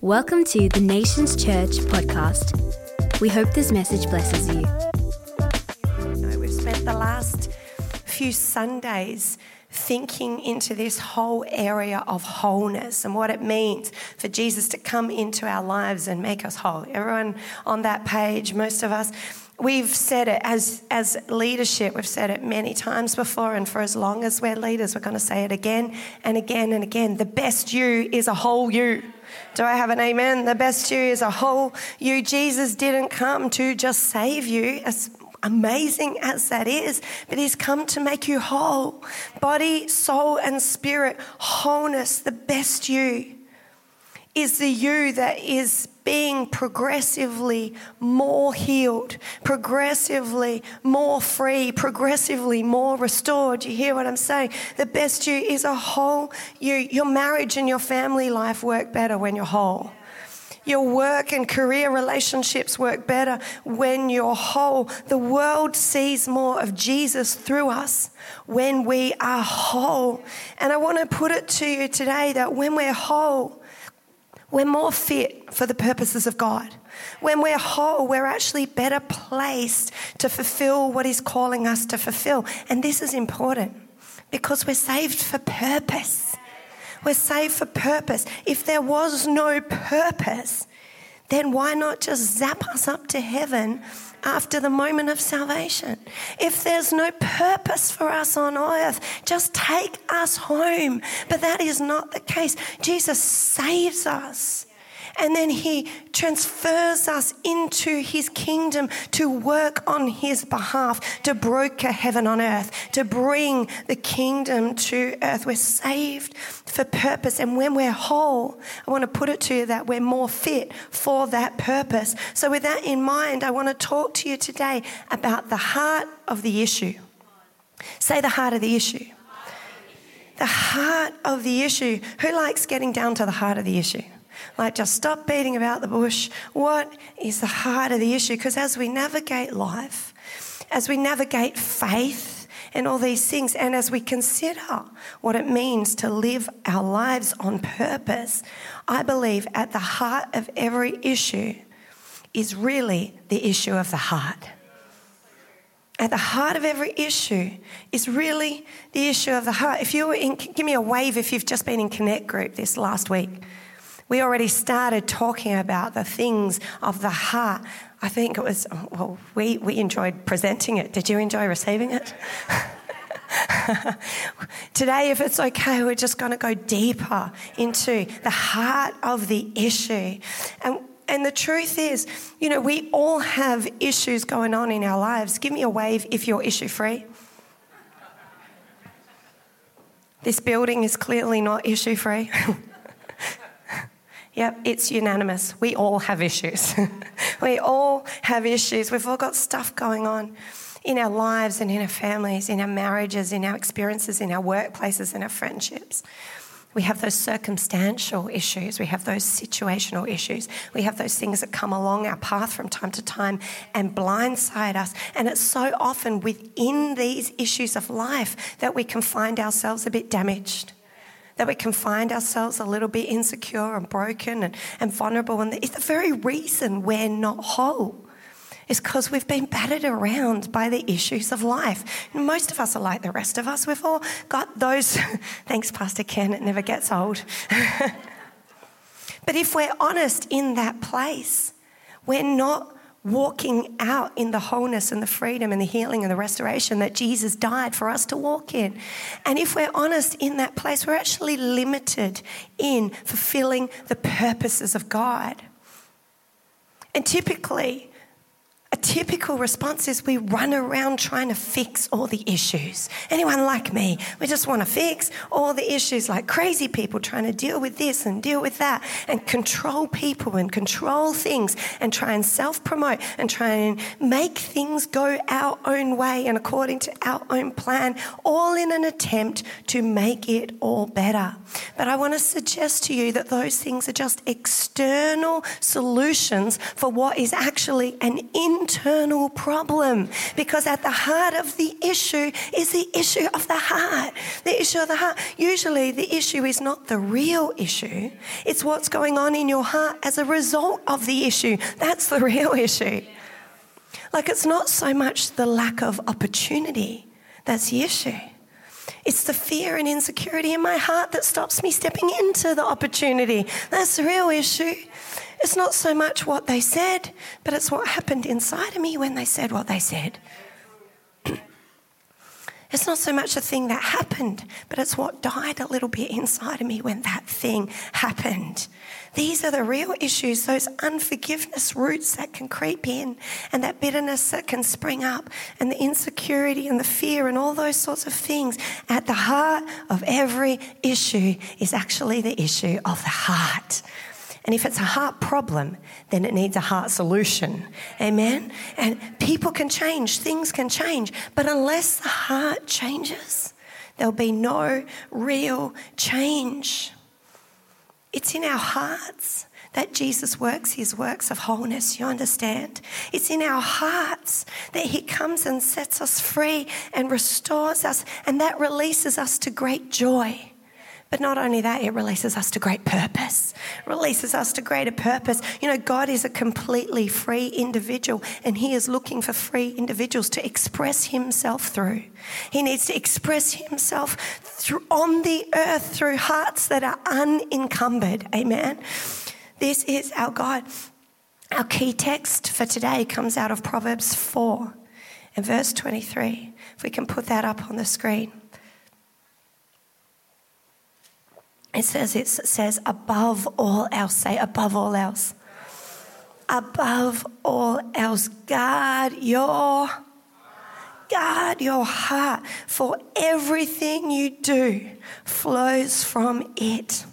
Welcome to the Nations Church podcast. We hope this message blesses you. We've spent the last few Sundays thinking into this whole area of wholeness and what it means for Jesus to come into our lives and make us whole. Everyone on that page, most of us, we've said it as, as leadership, we've said it many times before, and for as long as we're leaders, we're going to say it again and again and again. The best you is a whole you. Do I have an amen? The best you is a whole you. Jesus didn't come to just save you, as amazing as that is, but He's come to make you whole body, soul, and spirit. Wholeness, the best you is the you that is being progressively more healed, progressively more free, progressively more restored. You hear what I'm saying? The best you is a whole you. Your marriage and your family life work better when you're whole. Your work and career relationships work better when you're whole. The world sees more of Jesus through us when we are whole. And I want to put it to you today that when we're whole, we're more fit for the purposes of God. When we're whole, we're actually better placed to fulfill what He's calling us to fulfill. And this is important because we're saved for purpose. We're saved for purpose. If there was no purpose, then why not just zap us up to heaven after the moment of salvation. If there's no purpose for us on earth, just take us home. But that is not the case. Jesus saves us. And then he transfers us into his kingdom to work on his behalf, to broker heaven on earth, to bring the kingdom to earth. We're saved for purpose. And when we're whole, I want to put it to you that we're more fit for that purpose. So, with that in mind, I want to talk to you today about the heart of the issue. Say the heart of the issue. The heart of the issue. Who likes getting down to the heart of the issue? Like, just stop beating about the bush. What is the heart of the issue? Because as we navigate life, as we navigate faith and all these things, and as we consider what it means to live our lives on purpose, I believe at the heart of every issue is really the issue of the heart. At the heart of every issue is really the issue of the heart. If you were in, give me a wave if you've just been in Connect Group this last week. We already started talking about the things of the heart. I think it was, well, we, we enjoyed presenting it. Did you enjoy receiving it? Today, if it's okay, we're just going to go deeper into the heart of the issue. And, and the truth is, you know, we all have issues going on in our lives. Give me a wave if you're issue free. This building is clearly not issue free. Yep, it's unanimous. We all have issues. we all have issues. We've all got stuff going on in our lives and in our families, in our marriages, in our experiences, in our workplaces, in our friendships. We have those circumstantial issues. We have those situational issues. We have those things that come along our path from time to time and blindside us. And it's so often within these issues of life that we can find ourselves a bit damaged that we can find ourselves a little bit insecure and broken and, and vulnerable. And it's the very reason we're not whole. Is because we've been battered around by the issues of life. And most of us are like the rest of us. We've all got those. Thanks, Pastor Ken. It never gets old. but if we're honest in that place, we're not walking out in the wholeness and the freedom and the healing and the restoration that Jesus died for us to walk in. And if we're honest in that place, we're actually limited in fulfilling the purposes of God. And typically, a typical response is we run around trying to fix all the issues. Anyone like me? We just want to fix all the issues like crazy people trying to deal with this and deal with that and control people and control things and try and self promote and try and make things go our own way and according to our own plan, all in an attempt to make it all better. But I want to suggest to you that those things are just external solutions for what is actually an in internal problem because at the heart of the issue is the issue of the heart. The issue of the heart. Usually, the issue is not the real issue, it's what's going on in your heart as a result of the issue. That's the real issue. Like, it's not so much the lack of opportunity that's the issue. It's the fear and insecurity in my heart that stops me stepping into the opportunity. That's the real issue. It's not so much what they said, but it's what happened inside of me when they said what they said. It's not so much the thing that happened, but it's what died a little bit inside of me when that thing happened. These are the real issues, those unforgiveness roots that can creep in, and that bitterness that can spring up, and the insecurity and the fear, and all those sorts of things. At the heart of every issue is actually the issue of the heart. And if it's a heart problem, then it needs a heart solution. Amen? And people can change, things can change. But unless the heart changes, there'll be no real change. It's in our hearts that Jesus works his works of wholeness, you understand? It's in our hearts that he comes and sets us free and restores us, and that releases us to great joy. But not only that, it releases us to great purpose, releases us to greater purpose. You know, God is a completely free individual, and He is looking for free individuals to express Himself through. He needs to express Himself through, on the earth through hearts that are unencumbered. Amen. This is our God. Our key text for today comes out of Proverbs 4 and verse 23. If we can put that up on the screen. It says, it says, above all else, say above all else. Above all else, guard your guard your heart, for everything you do flows from it.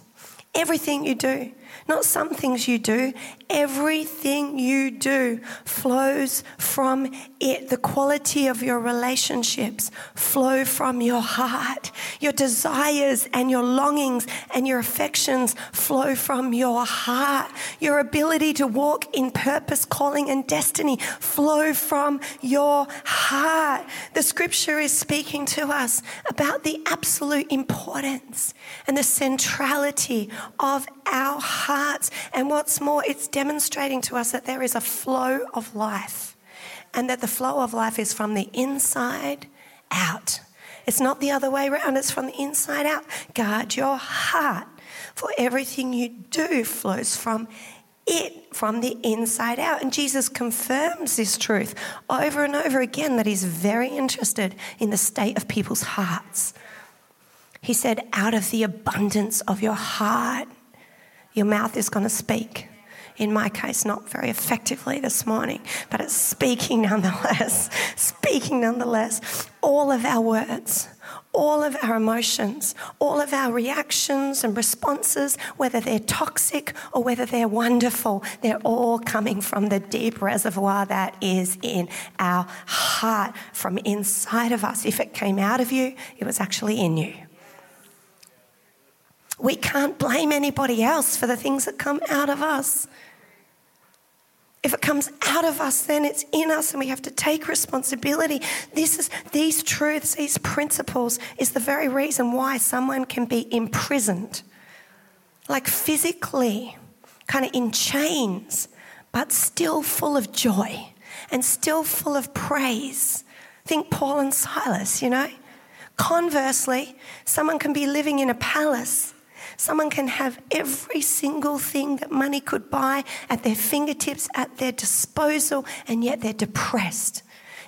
Everything you do. Not some things you do, everything you do flows from it. The quality of your relationships flow from your heart. Your desires and your longings and your affections flow from your heart. Your ability to walk in purpose, calling, and destiny flow from your heart. The scripture is speaking to us about the absolute importance and the centrality of our hearts. And what's more, it's demonstrating to us that there is a flow of life and that the flow of life is from the inside out. It's not the other way around, it's from the inside out. Guard your heart, for everything you do flows from it from the inside out. And Jesus confirms this truth over and over again that he's very interested in the state of people's hearts. He said, Out of the abundance of your heart, your mouth is going to speak. In my case, not very effectively this morning, but it's speaking nonetheless. speaking nonetheless. All of our words, all of our emotions, all of our reactions and responses, whether they're toxic or whether they're wonderful, they're all coming from the deep reservoir that is in our heart, from inside of us. If it came out of you, it was actually in you. We can't blame anybody else for the things that come out of us. If it comes out of us, then it's in us and we have to take responsibility. This is these truths, these principles is the very reason why someone can be imprisoned. Like physically, kind of in chains, but still full of joy and still full of praise. Think Paul and Silas, you know? Conversely, someone can be living in a palace Someone can have every single thing that money could buy at their fingertips, at their disposal, and yet they're depressed.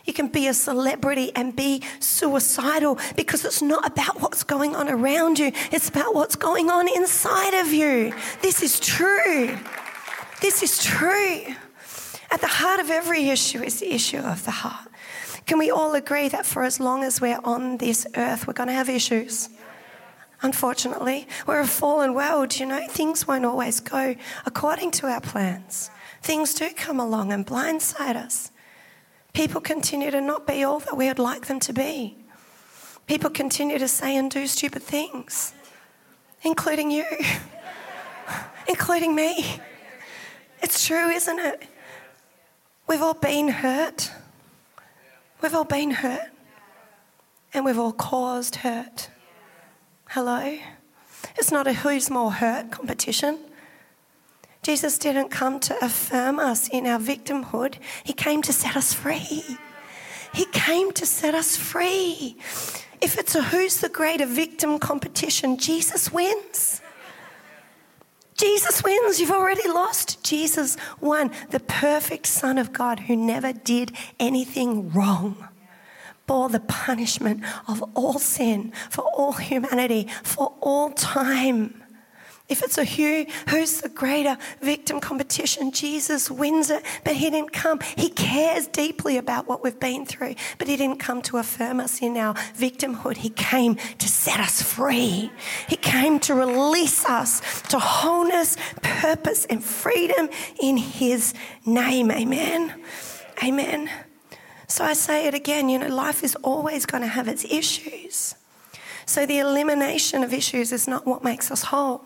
You can be a celebrity and be suicidal because it's not about what's going on around you, it's about what's going on inside of you. This is true. This is true. At the heart of every issue is the issue of the heart. Can we all agree that for as long as we're on this earth, we're going to have issues? Unfortunately. We're a fallen world, you know, things won't always go according to our plans. Things do come along and blindside us. People continue to not be all that we would like them to be. People continue to say and do stupid things, including you, including me. It's true, isn't it? We've all been hurt. We've all been hurt. And we've all caused hurt. Hello? It's not a who's more hurt competition. Jesus didn't come to affirm us in our victimhood, He came to set us free. He came to set us free. If it's a who's the greater victim competition, Jesus wins. Jesus wins. You've already lost. Jesus won. The perfect Son of God who never did anything wrong bore the punishment of all sin for all humanity for all time. If it's a who, who's the greater victim competition? Jesus wins it, but he didn't come. He cares deeply about what we've been through, but he didn't come to affirm us in our victimhood. He came to set us free. He came to release us to wholeness, purpose, and freedom in his name. Amen. Amen. So I say it again, you know, life is always going to have its issues. So the elimination of issues is not what makes us whole.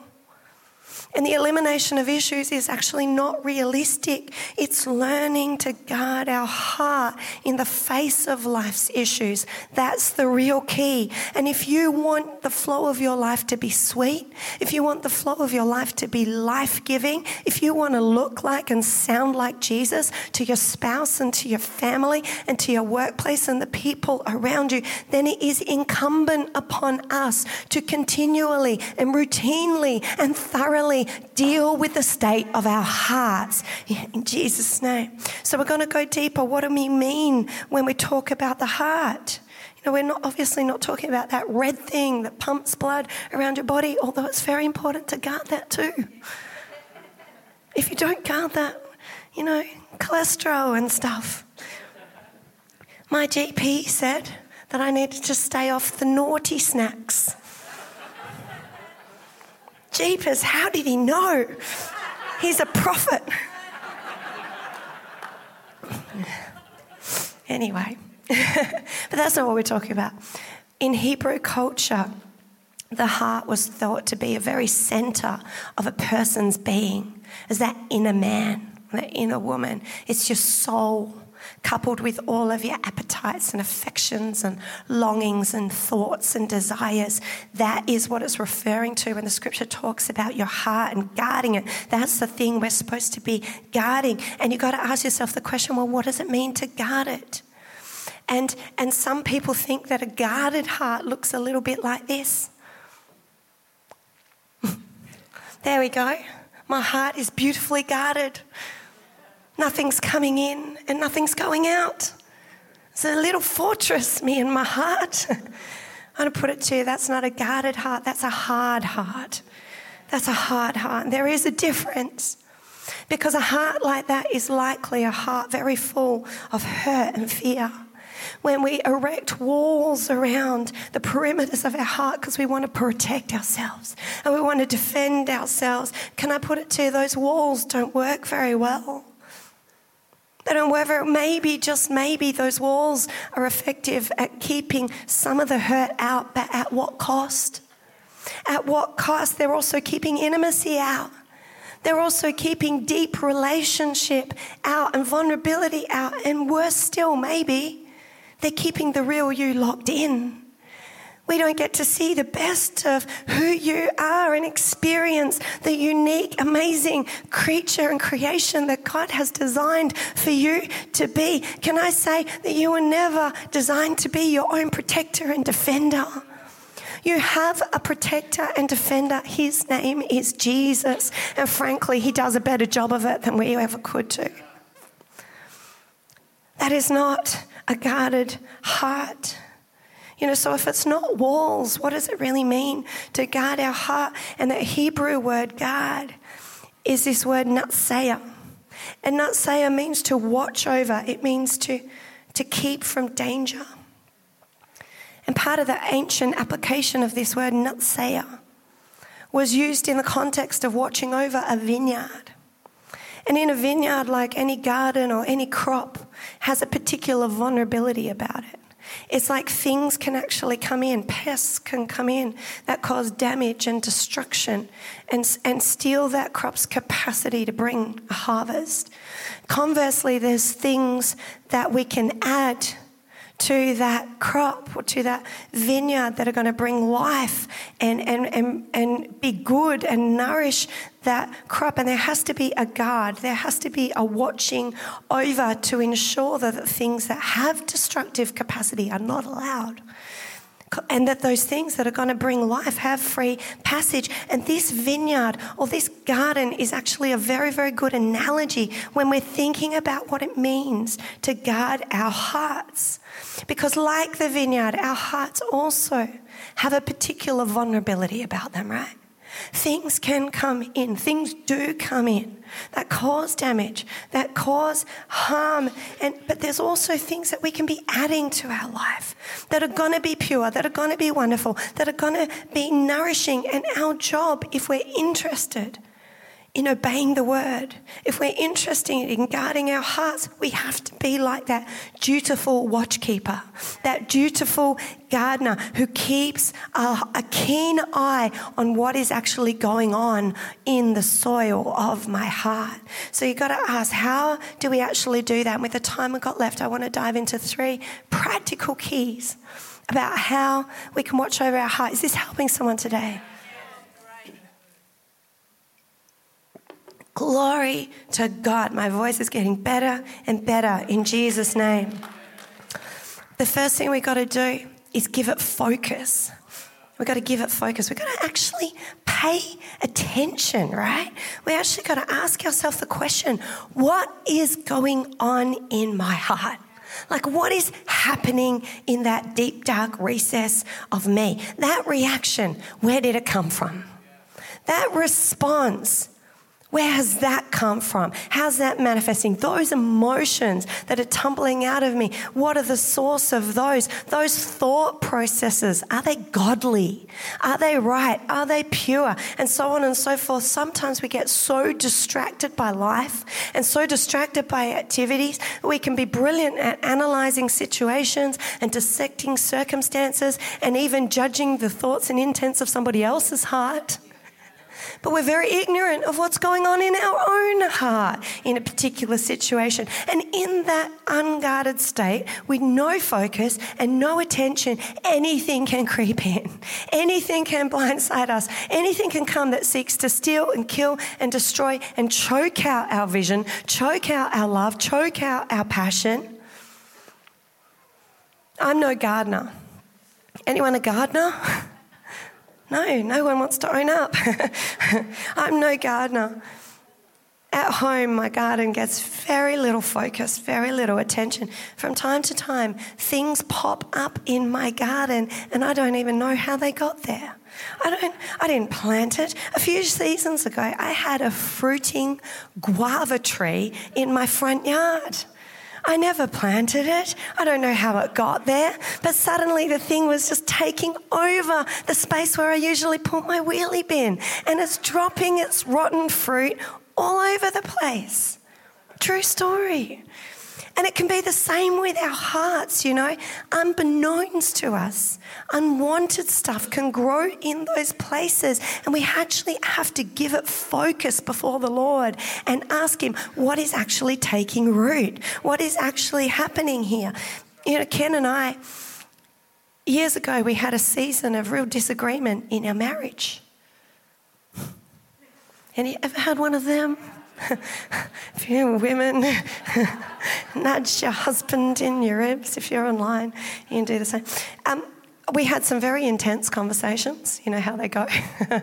And the elimination of issues is actually not realistic. It's learning to guard our heart in the face of life's issues. That's the real key. And if you want the flow of your life to be sweet, if you want the flow of your life to be life giving, if you want to look like and sound like Jesus to your spouse and to your family and to your workplace and the people around you, then it is incumbent upon us to continually and routinely and thoroughly deal with the state of our hearts in Jesus' name. So we're going to go deeper. What do we mean when we talk about the heart? You know, we're not obviously not talking about that red thing that pumps blood around your body, although it's very important to guard that too. If you don't guard that, you know, cholesterol and stuff. My GP said that I needed to stay off the naughty snacks. Jeepers, how did he know? He's a prophet. anyway, but that's not what we're talking about. In Hebrew culture, the heart was thought to be a very center of a person's being, as that inner man, that inner woman. It's your soul coupled with all of your appetites and affections and longings and thoughts and desires. That is what it's referring to when the scripture talks about your heart and guarding it. That's the thing we're supposed to be guarding. And you've got to ask yourself the question well, what does it mean to guard it? And, and some people think that a guarded heart looks a little bit like this. there we go. My heart is beautifully guarded. Nothing's coming in and nothing's going out. It's a little fortress, me and my heart. I'm going to put it to you that's not a guarded heart, that's a hard heart. That's a hard heart. There is a difference. Because a heart like that is likely a heart very full of hurt and fear. When we erect walls around the perimeters of our heart because we want to protect ourselves and we want to defend ourselves, can I put it to you, those walls don't work very well. And whether maybe, just maybe, those walls are effective at keeping some of the hurt out, but at what cost? At what cost? They're also keeping intimacy out. They're also keeping deep relationship out and vulnerability out. And worse still, maybe, they're keeping the real you locked in. We don't get to see the best of who you are and experience the unique, amazing creature and creation that God has designed for you to be. Can I say that you were never designed to be your own protector and defender? You have a protector and defender. His name is Jesus. And frankly, he does a better job of it than we ever could do. That is not a guarded heart. You know, so if it's not walls, what does it really mean to guard our heart? And the Hebrew word guard is this word natsaya. And natsaya means to watch over, it means to, to keep from danger. And part of the ancient application of this word natsaya was used in the context of watching over a vineyard. And in a vineyard, like any garden or any crop, has a particular vulnerability about it. It's like things can actually come in, pests can come in that cause damage and destruction and, and steal that crop's capacity to bring a harvest. Conversely, there's things that we can add to that crop or to that vineyard that are going to bring life and, and, and, and be good and nourish that crop. And there has to be a guard, there has to be a watching over to ensure that the things that have destructive capacity are not allowed and that those things that are going to bring life have free passage. And this vineyard or this garden is actually a very, very good analogy when we're thinking about what it means to guard our hearts. Because, like the vineyard, our hearts also have a particular vulnerability about them, right? Things can come in, things do come in that cause damage, that cause harm. And, but there's also things that we can be adding to our life that are going to be pure, that are going to be wonderful, that are going to be nourishing. And our job, if we're interested, in obeying the word, if we're interested in guarding our hearts, we have to be like that dutiful watchkeeper, that dutiful gardener who keeps a, a, keen eye on what is actually going on in the soil of my heart. So you've got to ask, how do we actually do that? And with the time we've got left, I want to dive into three practical keys about how we can watch over our heart. Is this helping someone today? Glory to God. My voice is getting better and better in Jesus' name. The first thing we've got to do is give it focus. We've got to give it focus. We've got to actually pay attention, right? We actually got to ask ourselves the question what is going on in my heart? Like, what is happening in that deep, dark recess of me? That reaction, where did it come from? That response, where has that come from? How's that manifesting? Those emotions that are tumbling out of me, what are the source of those? Those thought processes, are they godly? Are they right? Are they pure? And so on and so forth. Sometimes we get so distracted by life and so distracted by activities, that we can be brilliant at analyzing situations and dissecting circumstances and even judging the thoughts and intents of somebody else's heart but we're very ignorant of what's going on in our own heart in a particular situation. And in that unguarded state, with no focus and no attention, anything can creep in. Anything can blindside us. Anything can come that seeks to steal and kill and destroy and choke out our vision, choke out our love, choke out our passion. I'm no gardener. Anyone a gardener? No, no one wants to own up. I'm no gardener. At home, my garden gets very little focus, very little attention. From time to time, things pop up in my garden, and I don't even know how they got there. I don't. I didn't plant it. A few seasons ago, I had a fruiting guava tree in my front yard. I never planted it. I don't know how it got there. But suddenly the thing was just taking over the space where I usually put my wheelie bin. And it's dropping its rotten fruit all over the place. True story. And it can be the same with our hearts, you know, unbeknownst to us. Unwanted stuff can grow in those places, and we actually have to give it focus before the Lord and ask Him what is actually taking root, what is actually happening here. You know, Ken and I, years ago, we had a season of real disagreement in our marriage. Any ever had one of them? If you're women, nudge your husband in your ribs. If you're online, you can do the same. Um, we had some very intense conversations. You know how they go.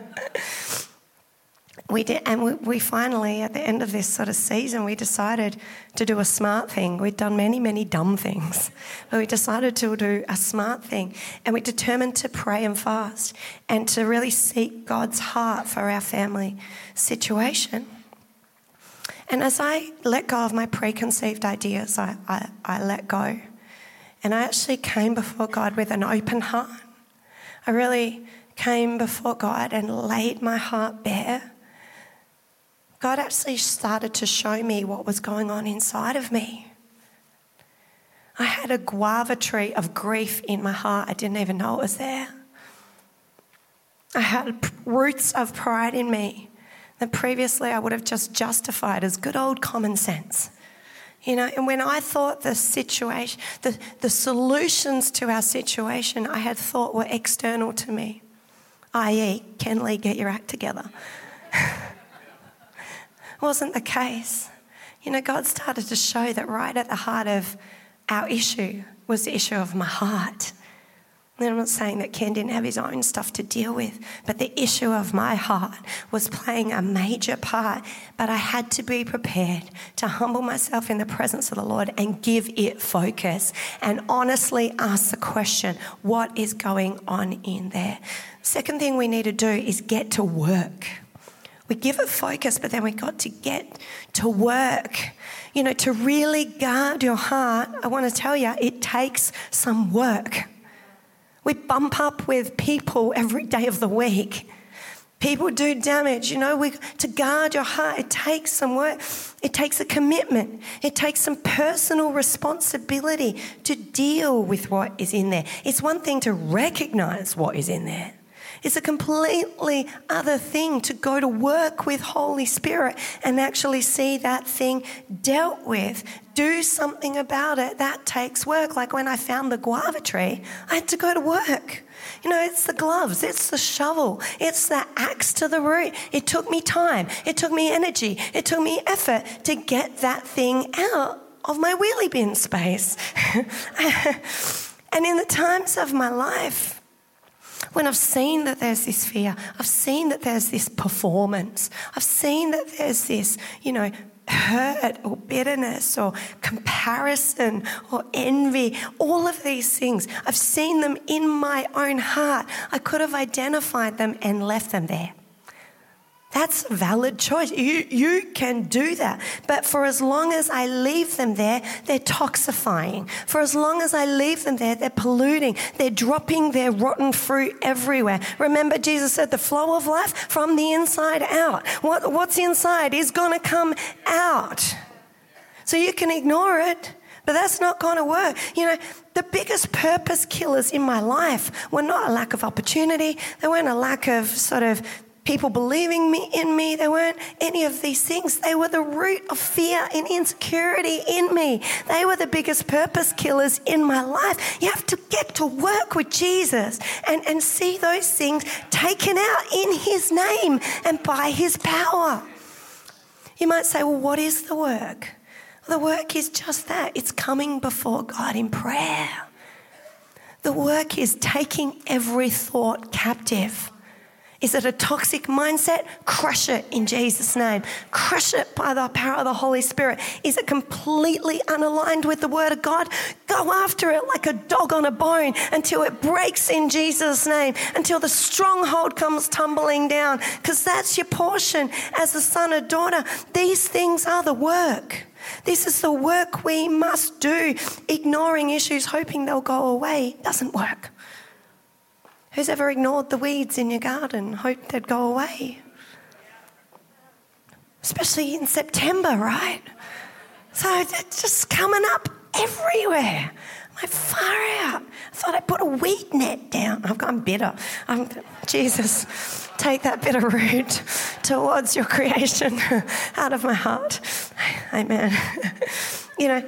we did, and we, we, finally, at the end of this sort of season, we decided to do a smart thing. We'd done many, many dumb things, but we decided to do a smart thing, and we determined to pray and fast and to really seek God's heart for our family situation. And as I let go of my preconceived ideas, I, I, I let go. And I actually came before God with an open heart. I really came before God and laid my heart bare. God actually started to show me what was going on inside of me. I had a guava tree of grief in my heart. I didn't even know it was there. I had roots of pride in me that previously I would have just justified as good old common sense. You know, and when I thought the situation, the, the solutions to our situation I had thought were external to me, i.e., Ken Lee get your act together? wasn't the case. You know, God started to show that right at the heart of our issue was the issue of my heart. I'm not saying that Ken didn't have his own stuff to deal with, but the issue of my heart was playing a major part. But I had to be prepared to humble myself in the presence of the Lord and give it focus and honestly ask the question what is going on in there? Second thing we need to do is get to work. We give it focus, but then we got to get to work. You know, to really guard your heart, I want to tell you, it takes some work. We bump up with people every day of the week. People do damage. You know, we, to guard your heart, it takes some work. It takes a commitment. It takes some personal responsibility to deal with what is in there. It's one thing to recognize what is in there. It's a completely other thing to go to work with Holy Spirit and actually see that thing dealt with. Do something about it. That takes work. Like when I found the guava tree, I had to go to work. You know, it's the gloves, it's the shovel, it's the axe to the root. It took me time, it took me energy, it took me effort to get that thing out of my wheelie bin space. and in the times of my life, when I've seen that there's this fear, I've seen that there's this performance, I've seen that there's this, you know, hurt or bitterness or comparison or envy, all of these things. I've seen them in my own heart. I could have identified them and left them there. That's a valid choice. You, you can do that. But for as long as I leave them there, they're toxifying. For as long as I leave them there, they're polluting. They're dropping their rotten fruit everywhere. Remember, Jesus said the flow of life from the inside out. What, what's inside is going to come out. So you can ignore it. But that's not going to work. You know, the biggest purpose killers in my life were not a lack of opportunity. They weren't a lack of sort of people believing me in me. They weren't any of these things. They were the root of fear and insecurity in me. They were the biggest purpose killers in my life. You have to get to work with Jesus and, and see those things taken out in his name and by his power. You might say, well, what is the work? The work is just that it's coming before God in prayer. The work is taking every thought captive is it a toxic mindset? Crush it in Jesus' name. Crush it by the power of the Holy Spirit. Is it completely unaligned with the Word of God? Go after it like a dog on a bone until it breaks in Jesus' name, until the stronghold comes tumbling down, because that's your portion as a son or daughter. These things are the work. This is the work we must do. Ignoring issues, hoping they'll go away, doesn't work. Who's ever ignored the weeds in your garden, hoped they'd go away? Especially in September, right? So it's just coming up everywhere. I'm like, far out. I thought I put a weed net down. I've gone bitter. I'm, Jesus, take that bitter root towards your creation out of my heart. Amen. you know,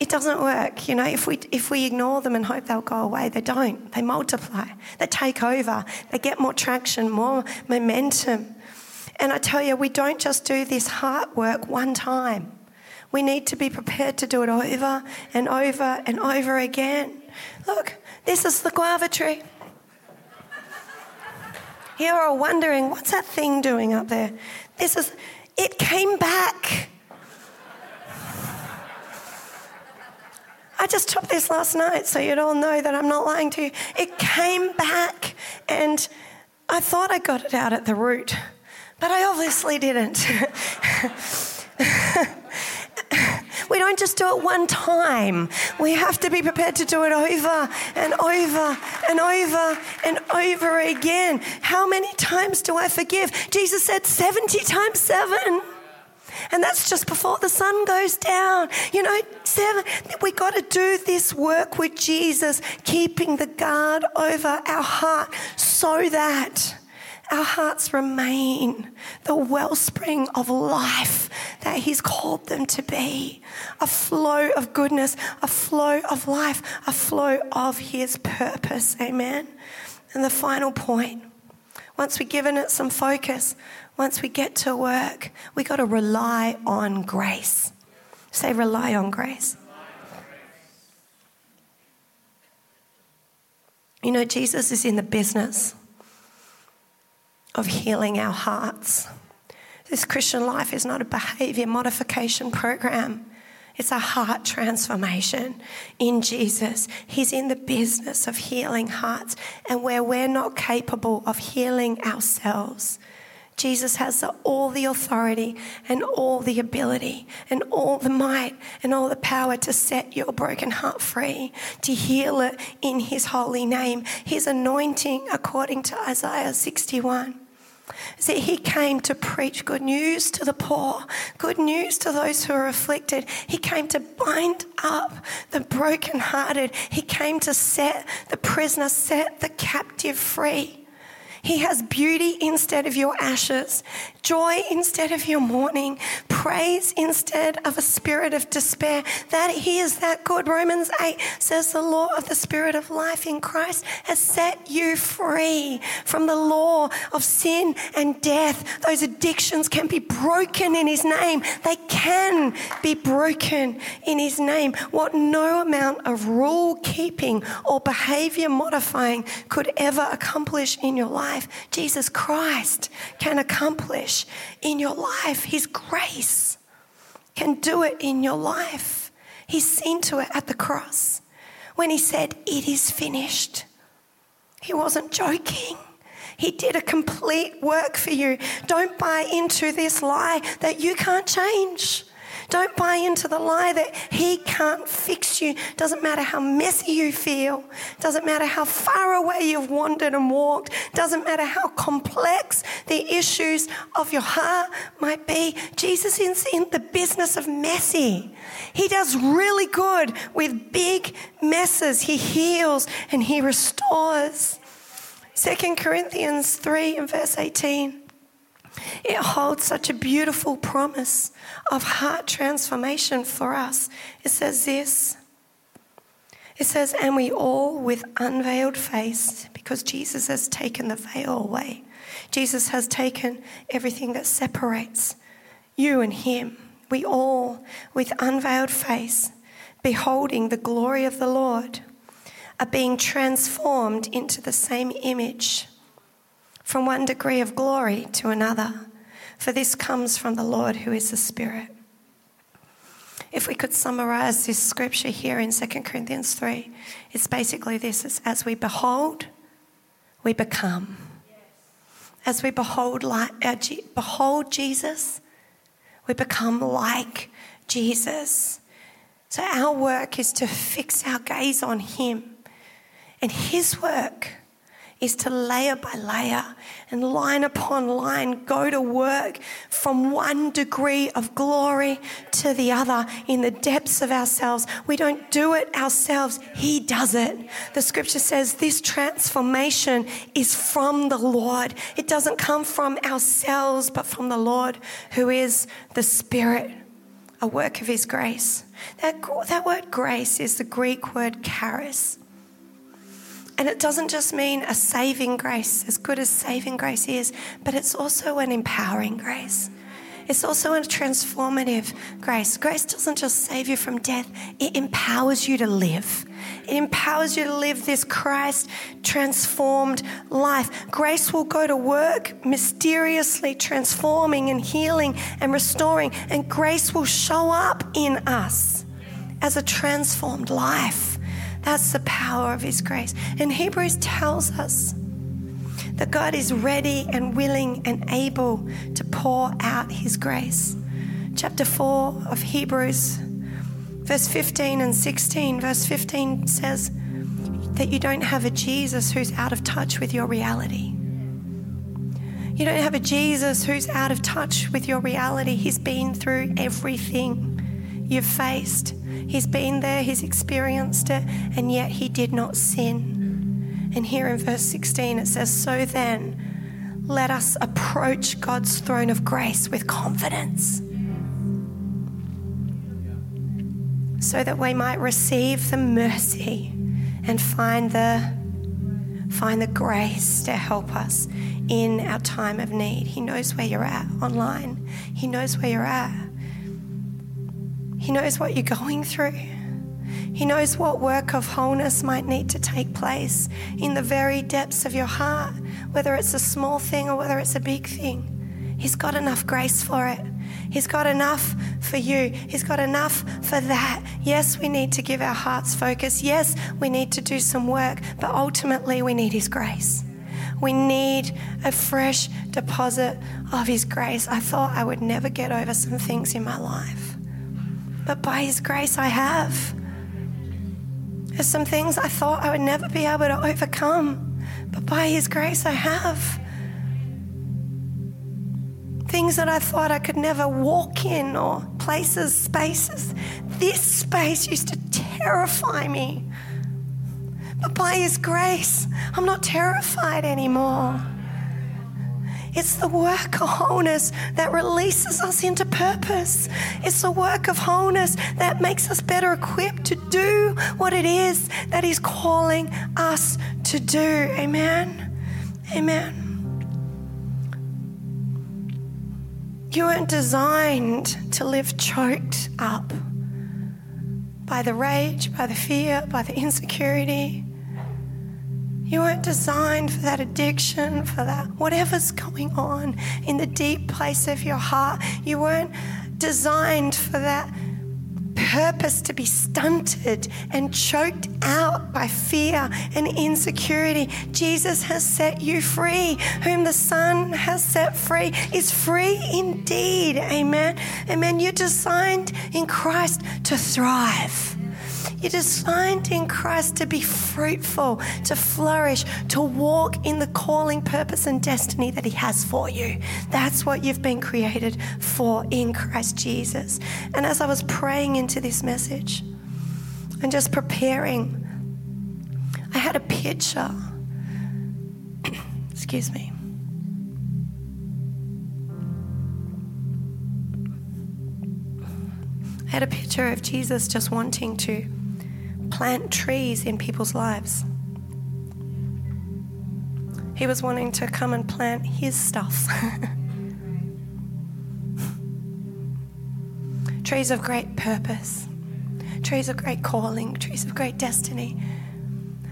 it doesn't work. You know, if we, if we ignore them and hope they'll go away, they don't. They multiply, they take over, they get more traction, more momentum. And I tell you, we don't just do this heart work one time. We need to be prepared to do it over and over and over again. Look, this is the guava tree. You're all wondering, what's that thing doing up there? This is, it came back. I just chopped this last night so you'd all know that I'm not lying to you. It came back and I thought I got it out at the root, but I obviously didn't. we don't just do it one time. We have to be prepared to do it over and over and over and over again. How many times do I forgive? Jesus said 70 times 7. And that's just before the sun goes down. You know, seven, we got to do this work with Jesus, keeping the guard over our heart so that our hearts remain the wellspring of life that He's called them to be a flow of goodness, a flow of life, a flow of His purpose. Amen. And the final point once we've given it some focus, once we get to work, we got to rely on grace. Say, rely on grace. You know, Jesus is in the business of healing our hearts. This Christian life is not a behavior modification program. It's a heart transformation in Jesus. He's in the business of healing hearts. And where we're not capable of healing ourselves, Jesus has all the authority and all the ability and all the might and all the power to set your broken heart free, to heal it in His holy name. His anointing, according to Isaiah 61 See, he came to preach good news to the poor, good news to those who are afflicted. He came to bind up the brokenhearted. He came to set the prisoner, set the captive free. He has beauty instead of your ashes, joy instead of your mourning, praise instead of a spirit of despair. That He is that good. Romans 8 says, The law of the Spirit of life in Christ has set you free from the law of sin and death. Those addictions can be broken in His name. They can be broken in His name. What no amount of rule keeping or behavior modifying could ever accomplish in your life life, Jesus Christ can accomplish in your life. His grace can do it in your life. He's seen to it at the cross when he said, It is finished. He wasn't joking. He did a complete work for you. Don't buy into this lie that you can't change. Don't buy into the lie that He can't fix you. Doesn't matter how messy you feel. Doesn't matter how far away you've wandered and walked. Doesn't matter how complex the issues of your heart might be. Jesus is in the business of messy. He does really good with big messes. He heals and He restores. 2 Corinthians 3 and verse 18. It holds such a beautiful promise of heart transformation for us. It says this it says, and we all with unveiled face, because Jesus has taken the veil away. Jesus has taken everything that separates you and Him. We all, with unveiled face, beholding the glory of the Lord, are being transformed into the same image from one degree of glory to another, for this comes from the Lord who is the Spirit. If we could summarize this scripture here in 2 Corinthians 3, it's basically this it's as we behold, we become. As we behold, like, uh, behold Jesus, we become like Jesus. So our work is to fix our gaze on Him. And His work is to layer by layer and line upon line go to work from one degree of glory to the other in the depths of ourselves. We don't do it ourselves, He does it. The scripture says this transformation is from the Lord. It doesn't come from ourselves, but from the Lord who is the Spirit, a work of His grace. That, that word grace is the Greek word charis. And it doesn't just mean a saving grace, as good as saving grace is, but it's also an empowering grace. It's also a transformative grace. Grace doesn't just save you from death, it empowers you to live. It empowers you to live this Christ transformed life. Grace will go to work mysteriously transforming and healing and restoring, and grace will show up in us as a transformed life. That's the power of His grace. And Hebrews tells us that God is ready and willing and able to pour out His grace. Chapter 4 of Hebrews, verse 15 and 16. Verse 15 says that you don't have a Jesus who's out of touch with your reality. You don't have a Jesus who's out of touch with your reality. He's been through everything you've faced. He's been there, he's experienced it, and yet he did not sin. And here in verse 16 it says, So then, let us approach God's throne of grace with confidence. So that we might receive the mercy and find the find the grace to help us in our time of need. He knows where you're at online. He knows where you're at. He knows what you're going through. He knows what work of wholeness might need to take place in the very depths of your heart, whether it's a small thing or whether it's a big thing. He's got enough grace for it. He's got enough for you. He's got enough for that. Yes, we need to give our hearts focus. Yes, we need to do some work, but ultimately we need His grace. We need a fresh deposit of His grace. I thought I would never get over some things in my life, but by His grace, I have. There's some things I thought I would never be able to overcome, but by His grace, I have things that I thought I could never walk in, or places, spaces. This space used to terrify me. But by His grace, I'm not terrified anymore. It's the work of wholeness that releases us into purpose. It's the work of wholeness that makes us better equipped to do what it is that He's calling us to do. Amen. Amen. You weren't designed to live choked up by the rage, by the fear, by the insecurity. You weren't designed for that addiction, for that whatever's going on in the deep place of your heart. You weren't designed for that purpose to be stunted and choked out by fear and insecurity. Jesus has set you free. Whom the Son has set free is free indeed. Amen. Amen. You're designed in Christ to thrive. You're designed in Christ to be fruitful, to flourish, to walk in the calling, purpose, and destiny that He has for you. That's what you've been created for in Christ Jesus. And as I was praying into this message and just preparing, I had a picture. Excuse me. I had a picture of Jesus just wanting to plant trees in people's lives. He was wanting to come and plant his stuff. trees of great purpose, trees of great calling, trees of great destiny.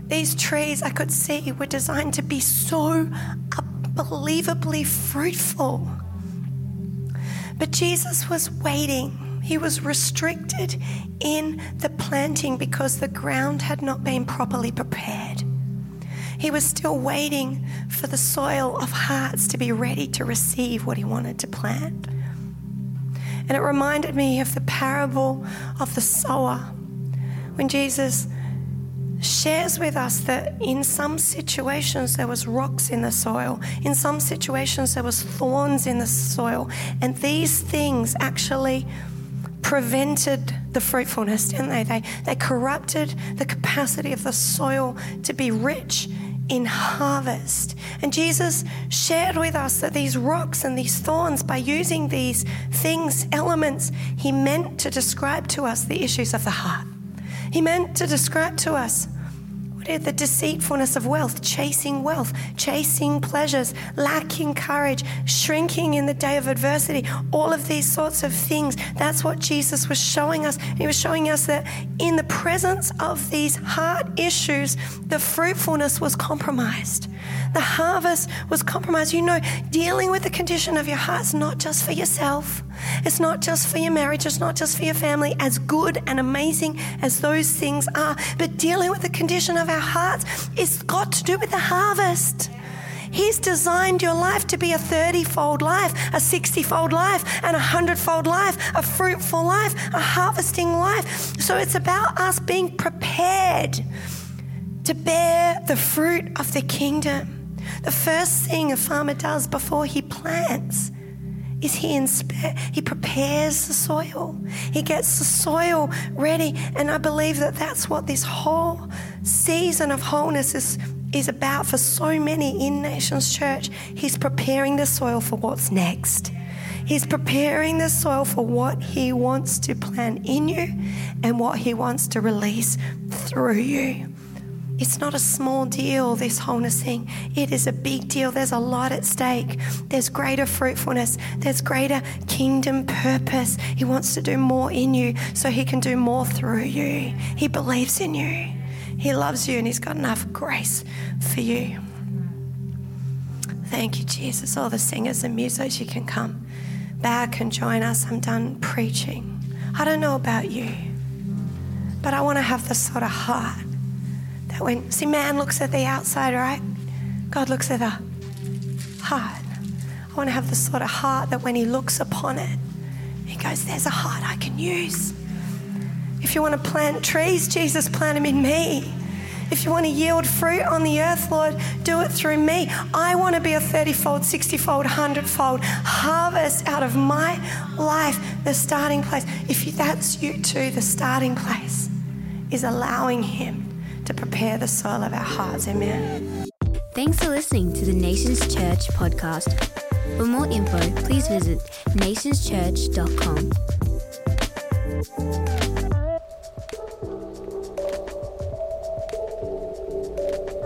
These trees I could see were designed to be so unbelievably fruitful. But Jesus was waiting he was restricted in the planting because the ground had not been properly prepared. He was still waiting for the soil of hearts to be ready to receive what he wanted to plant. And it reminded me of the parable of the sower when Jesus shares with us that in some situations there was rocks in the soil in some situations there was thorns in the soil and these things actually prevented the fruitfulness, didn't they? They, they corrupted the capacity of the soil to be rich in harvest. And Jesus shared with us that these rocks and these thorns, by using these things, elements, he meant to describe to us the issues of the heart. He meant to describe to us the deceitfulness of wealth, chasing wealth, chasing pleasures, lacking courage, shrinking in the day of adversity, all of these sorts of things. That's what Jesus was showing us. He was showing us that in the presence of these heart issues, the fruitfulness was compromised. The harvest was compromised. You know, dealing with the condition of your heart is not just for yourself, it's not just for your marriage, it's not just for your family, as good and amazing as those things are. But dealing with the condition of our hearts, it's got to do with the harvest. He's designed your life to be a 30 fold life, a 60 fold life, and a 100 fold life, a fruitful life, a harvesting life. So it's about us being prepared to bear the fruit of the kingdom. The first thing a farmer does before he plants is he inspe- he prepares the soil. He gets the soil ready, and I believe that that's what this whole season of wholeness is is about for so many in Nations Church. He's preparing the soil for what's next. He's preparing the soil for what He wants to plant in you and what He wants to release through you. It's not a small deal, this wholeness thing. It is a big deal. There's a lot at stake. There's greater fruitfulness, there's greater kingdom purpose. He wants to do more in you so He can do more through you. He believes in you, He loves you, and He's got enough grace for you. Thank you, Jesus. All the singers and musos, you can come back and join us. I'm done preaching. I don't know about you, but I want to have the sort of heart that when, see, man looks at the outside, right? God looks at the heart. I want to have the sort of heart that when he looks upon it, he goes, There's a heart I can use. If you want to plant trees, Jesus, plant them in me. If you want to yield fruit on the earth, Lord, do it through me. I want to be a 30 fold, 60 fold, 100 fold harvest out of my life, the starting place. If that's you too, the starting place is allowing Him to prepare the soil of our hearts. Amen. Thanks for listening to the Nations Church podcast. For more info, please visit nationschurch.com.